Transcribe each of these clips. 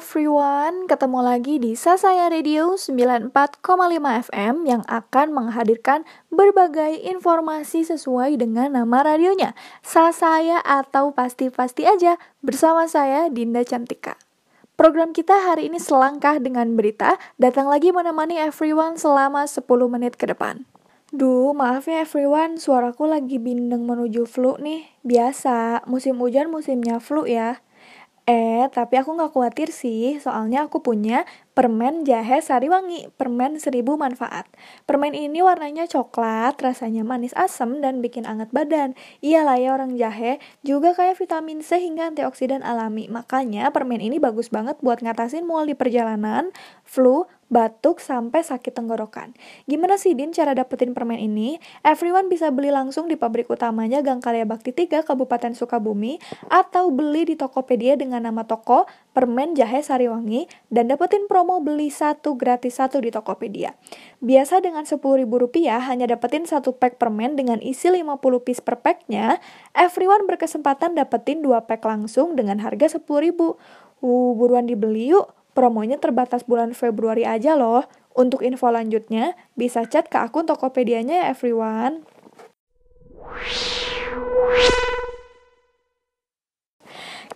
everyone, ketemu lagi di Sasaya Radio 94,5 FM yang akan menghadirkan berbagai informasi sesuai dengan nama radionya, Sasaya atau Pasti-Pasti Aja, bersama saya Dinda Cantika. Program kita hari ini selangkah dengan berita, datang lagi menemani everyone selama 10 menit ke depan. Duh, maaf ya everyone, suaraku lagi bindeng menuju flu nih. Biasa, musim hujan musimnya flu ya. Eh, tapi aku nggak khawatir sih, soalnya aku punya permen jahe sari wangi, permen seribu manfaat. Permen ini warnanya coklat, rasanya manis asam, dan bikin anget badan. Iyalah ya orang jahe, juga kayak vitamin C hingga antioksidan alami. Makanya permen ini bagus banget buat ngatasin mual di perjalanan, flu, batuk, sampai sakit tenggorokan. Gimana sih Din cara dapetin permen ini? Everyone bisa beli langsung di pabrik utamanya Gang Karya Bakti 3 Kabupaten Sukabumi atau beli di Tokopedia dengan nama toko Permen Jahe Sariwangi dan dapetin promo beli satu gratis satu di Tokopedia. Biasa dengan Rp10.000 hanya dapetin satu pack permen dengan isi 50 piece per packnya, everyone berkesempatan dapetin dua pack langsung dengan harga Rp10.000. Uh, buruan dibeli yuk! Promonya terbatas bulan Februari aja loh. Untuk info lanjutnya, bisa chat ke akun Tokopedia-nya ya everyone.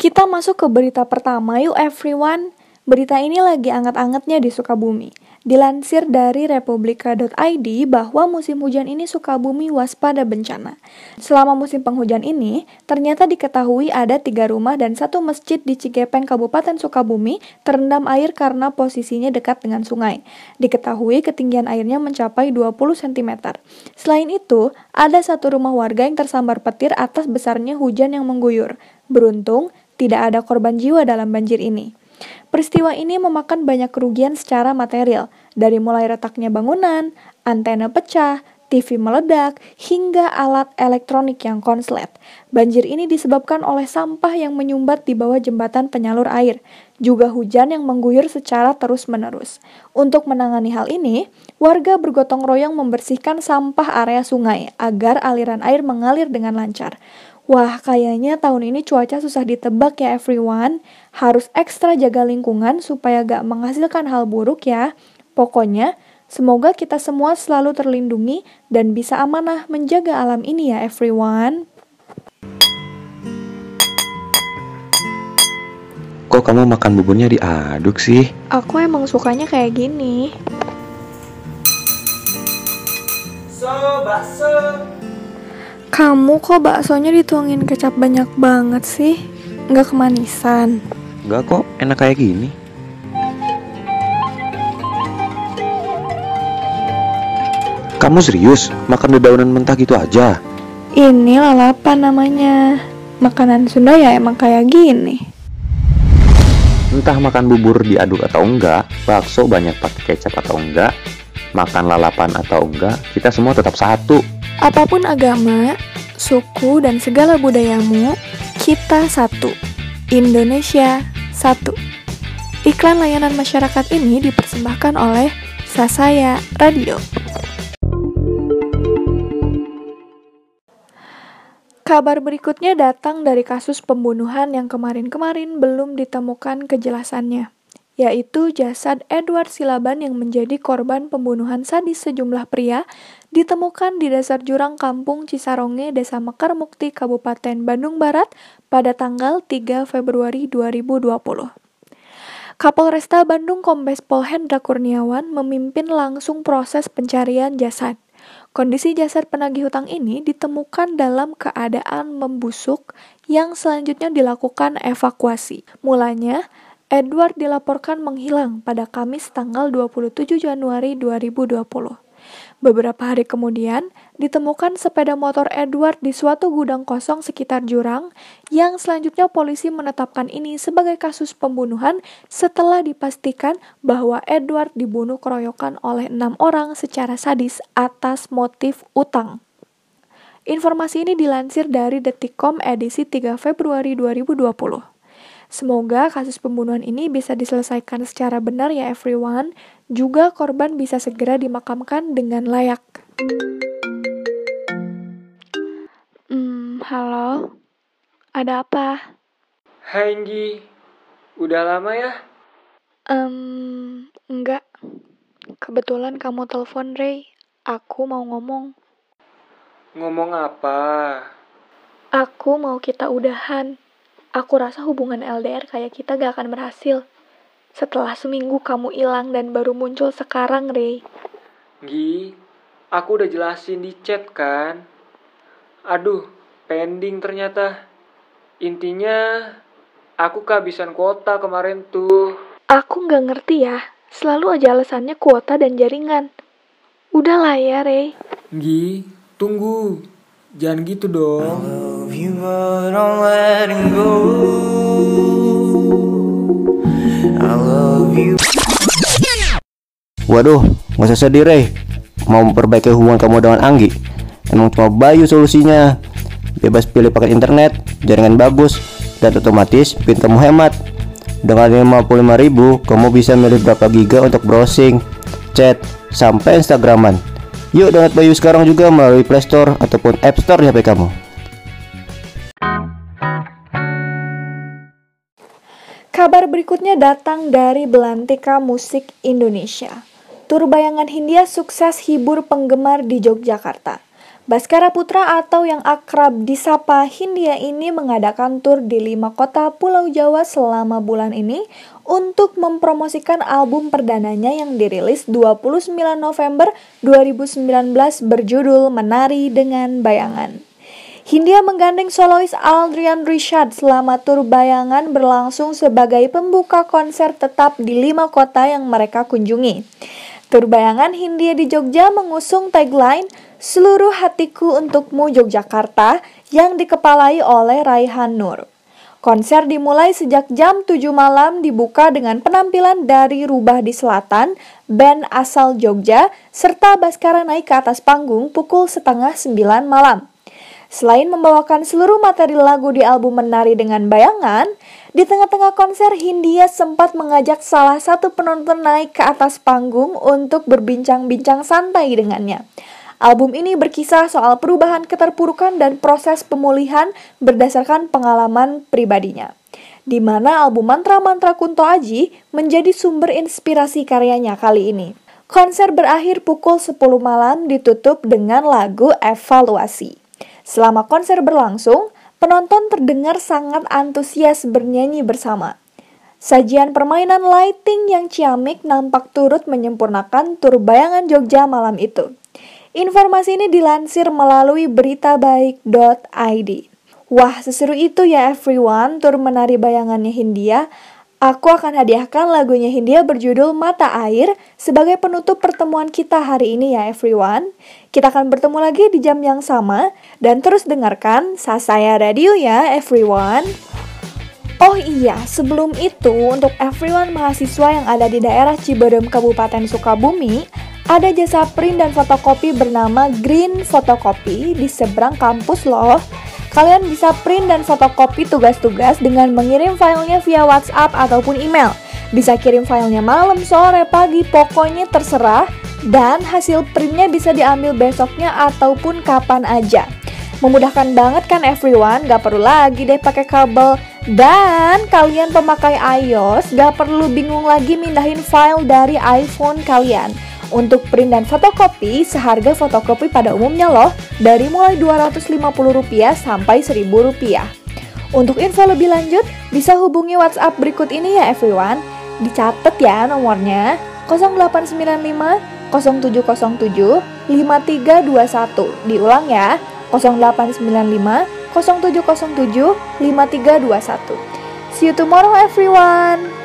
Kita masuk ke berita pertama yuk everyone. Berita ini lagi anget-angetnya di Sukabumi. Dilansir dari republika.id bahwa musim hujan ini Sukabumi waspada bencana. Selama musim penghujan ini, ternyata diketahui ada tiga rumah dan satu masjid di Cigepeng, Kabupaten Sukabumi terendam air karena posisinya dekat dengan sungai. Diketahui ketinggian airnya mencapai 20 cm. Selain itu, ada satu rumah warga yang tersambar petir atas besarnya hujan yang mengguyur. Beruntung, tidak ada korban jiwa dalam banjir ini. Peristiwa ini memakan banyak kerugian secara material, dari mulai retaknya bangunan, antena pecah, TV meledak, hingga alat elektronik yang konslet. Banjir ini disebabkan oleh sampah yang menyumbat di bawah jembatan penyalur air, juga hujan yang mengguyur secara terus-menerus. Untuk menangani hal ini, warga bergotong royong membersihkan sampah area sungai agar aliran air mengalir dengan lancar. Wah, kayaknya tahun ini cuaca susah ditebak ya everyone. Harus ekstra jaga lingkungan supaya gak menghasilkan hal buruk ya. Pokoknya, semoga kita semua selalu terlindungi dan bisa amanah menjaga alam ini ya everyone. Kok kamu makan buburnya diaduk sih? Aku emang sukanya kayak gini. So, bakso. Kamu kok baksonya dituangin kecap banyak banget sih? Nggak kemanisan? Enggak kok, enak kayak gini. Kamu serius makan dedaunan mentah gitu aja? Ini lalapan namanya. Makanan Sunda ya emang kayak gini. Entah makan bubur diaduk atau enggak, bakso banyak pakai kecap atau enggak, makan lalapan atau enggak, kita semua tetap satu. Apa pun agama, suku, dan segala budayamu, kita satu. Indonesia satu. Iklan layanan masyarakat ini dipersembahkan oleh Sasaya Radio. Kabar berikutnya datang dari kasus pembunuhan yang kemarin-kemarin belum ditemukan kejelasannya, yaitu jasad Edward Silaban yang menjadi korban pembunuhan sadis sejumlah pria ditemukan di dasar jurang kampung Cisaronge, Desa Mekar Mukti, Kabupaten Bandung Barat pada tanggal 3 Februari 2020. Kapolresta Bandung Kombes Pol Hendra Kurniawan memimpin langsung proses pencarian jasad. Kondisi jasad penagih hutang ini ditemukan dalam keadaan membusuk yang selanjutnya dilakukan evakuasi. Mulanya, Edward dilaporkan menghilang pada Kamis tanggal 27 Januari 2020. Beberapa hari kemudian, ditemukan sepeda motor Edward di suatu gudang kosong sekitar jurang, yang selanjutnya polisi menetapkan ini sebagai kasus pembunuhan setelah dipastikan bahwa Edward dibunuh keroyokan oleh enam orang secara sadis atas motif utang. Informasi ini dilansir dari Detikcom edisi 3 Februari 2020. Semoga kasus pembunuhan ini bisa diselesaikan secara benar ya everyone, juga korban bisa segera dimakamkan dengan layak. Hmm, halo? Ada apa? Hai udah lama ya Um, enggak. Kebetulan kamu telepon, Ray. Aku mau ngomong. Ngomong apa? Aku mau kita udahan. Aku rasa hubungan LDR kayak kita gak akan berhasil. Setelah seminggu kamu hilang dan baru muncul sekarang, Ray. Gi, aku udah jelasin di chat kan. Aduh, pending ternyata. Intinya, aku kehabisan kuota kemarin tuh. Aku nggak ngerti ya, selalu aja alasannya kuota dan jaringan. Udahlah ya, Rey. Gi, tunggu. Jangan gitu dong. Waduh, nggak usah sedih, Rey. Mau memperbaiki hubungan kamu dengan Anggi. Emang cuma Bayu solusinya. Bebas pilih paket internet, jaringan bagus, dan otomatis pin kamu hemat. Dengan 55.000, kamu bisa milih berapa giga untuk browsing, chat, sampai Instagraman. Yuk download Bayu sekarang juga melalui Play Store ataupun App Store di HP kamu. Kabar berikutnya datang dari Belantika Musik Indonesia. Tur bayangan Hindia sukses hibur penggemar di Yogyakarta. Baskara Putra atau yang akrab disapa Hindia ini mengadakan tur di lima kota Pulau Jawa selama bulan ini untuk mempromosikan album perdananya yang dirilis 29 November 2019 berjudul Menari Dengan Bayangan. Hindia menggandeng solois Aldrian Richard selama tur bayangan berlangsung sebagai pembuka konser tetap di lima kota yang mereka kunjungi. Tur bayangan Hindia di Jogja mengusung tagline Seluruh Hatiku Untukmu Yogyakarta yang dikepalai oleh Raihan Nur. Konser dimulai sejak jam 7 malam dibuka dengan penampilan dari Rubah di Selatan, band asal Jogja, serta Baskara naik ke atas panggung pukul setengah 9 malam. Selain membawakan seluruh materi lagu di album Menari dengan Bayangan, di tengah-tengah konser Hindia sempat mengajak salah satu penonton naik ke atas panggung untuk berbincang-bincang santai dengannya. Album ini berkisah soal perubahan keterpurukan dan proses pemulihan berdasarkan pengalaman pribadinya. Di mana album Mantra-Mantra Kunto Aji menjadi sumber inspirasi karyanya kali ini. Konser berakhir pukul 10 malam ditutup dengan lagu Evaluasi. Selama konser berlangsung, penonton terdengar sangat antusias bernyanyi bersama. Sajian permainan lighting yang ciamik nampak turut menyempurnakan tur bayangan Jogja malam itu. Informasi ini dilansir melalui beritabaik.id. Wah, seseru itu ya everyone, tur menari bayangannya Hindia. Aku akan hadiahkan lagunya Hindia berjudul Mata Air sebagai penutup pertemuan kita hari ini ya everyone. Kita akan bertemu lagi di jam yang sama dan terus dengarkan Sasaya Radio ya everyone. Oh iya, sebelum itu untuk everyone mahasiswa yang ada di daerah Ciberem Kabupaten Sukabumi, ada jasa print dan fotokopi bernama Green Photocopy di seberang kampus loh. Kalian bisa print dan fotokopi tugas-tugas dengan mengirim filenya via WhatsApp ataupun email. Bisa kirim filenya malam, sore, pagi, pokoknya terserah. Dan hasil printnya bisa diambil besoknya ataupun kapan aja. Memudahkan banget kan everyone, gak perlu lagi deh pakai kabel. Dan kalian pemakai iOS gak perlu bingung lagi mindahin file dari iPhone kalian untuk print dan fotokopi, seharga fotokopi pada umumnya loh, dari mulai Rp250 sampai Rp1.000. Untuk info lebih lanjut, bisa hubungi WhatsApp berikut ini ya everyone. Dicatat ya nomornya 0895 0707 5321. Diulang ya, 0895 0707 5321. See you tomorrow everyone.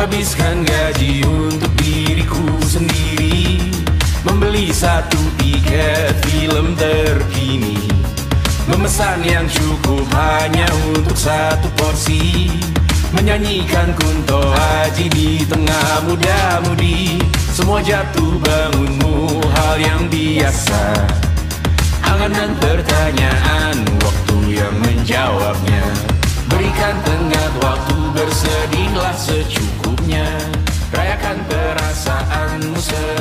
Menghabiskan gaji untuk diriku sendiri. Membeli satu tiket film terkini. Memesan yang cukup hanya untuk satu porsi. Menyanyikan kunto haji di tengah muda-mudi. Semua jatuh bangunmu hal yang biasa. Angan pertanyaan waktu yang menjawabnya. Berikan tengah waktu bersedihlah Rayakan perasaanmu sebagai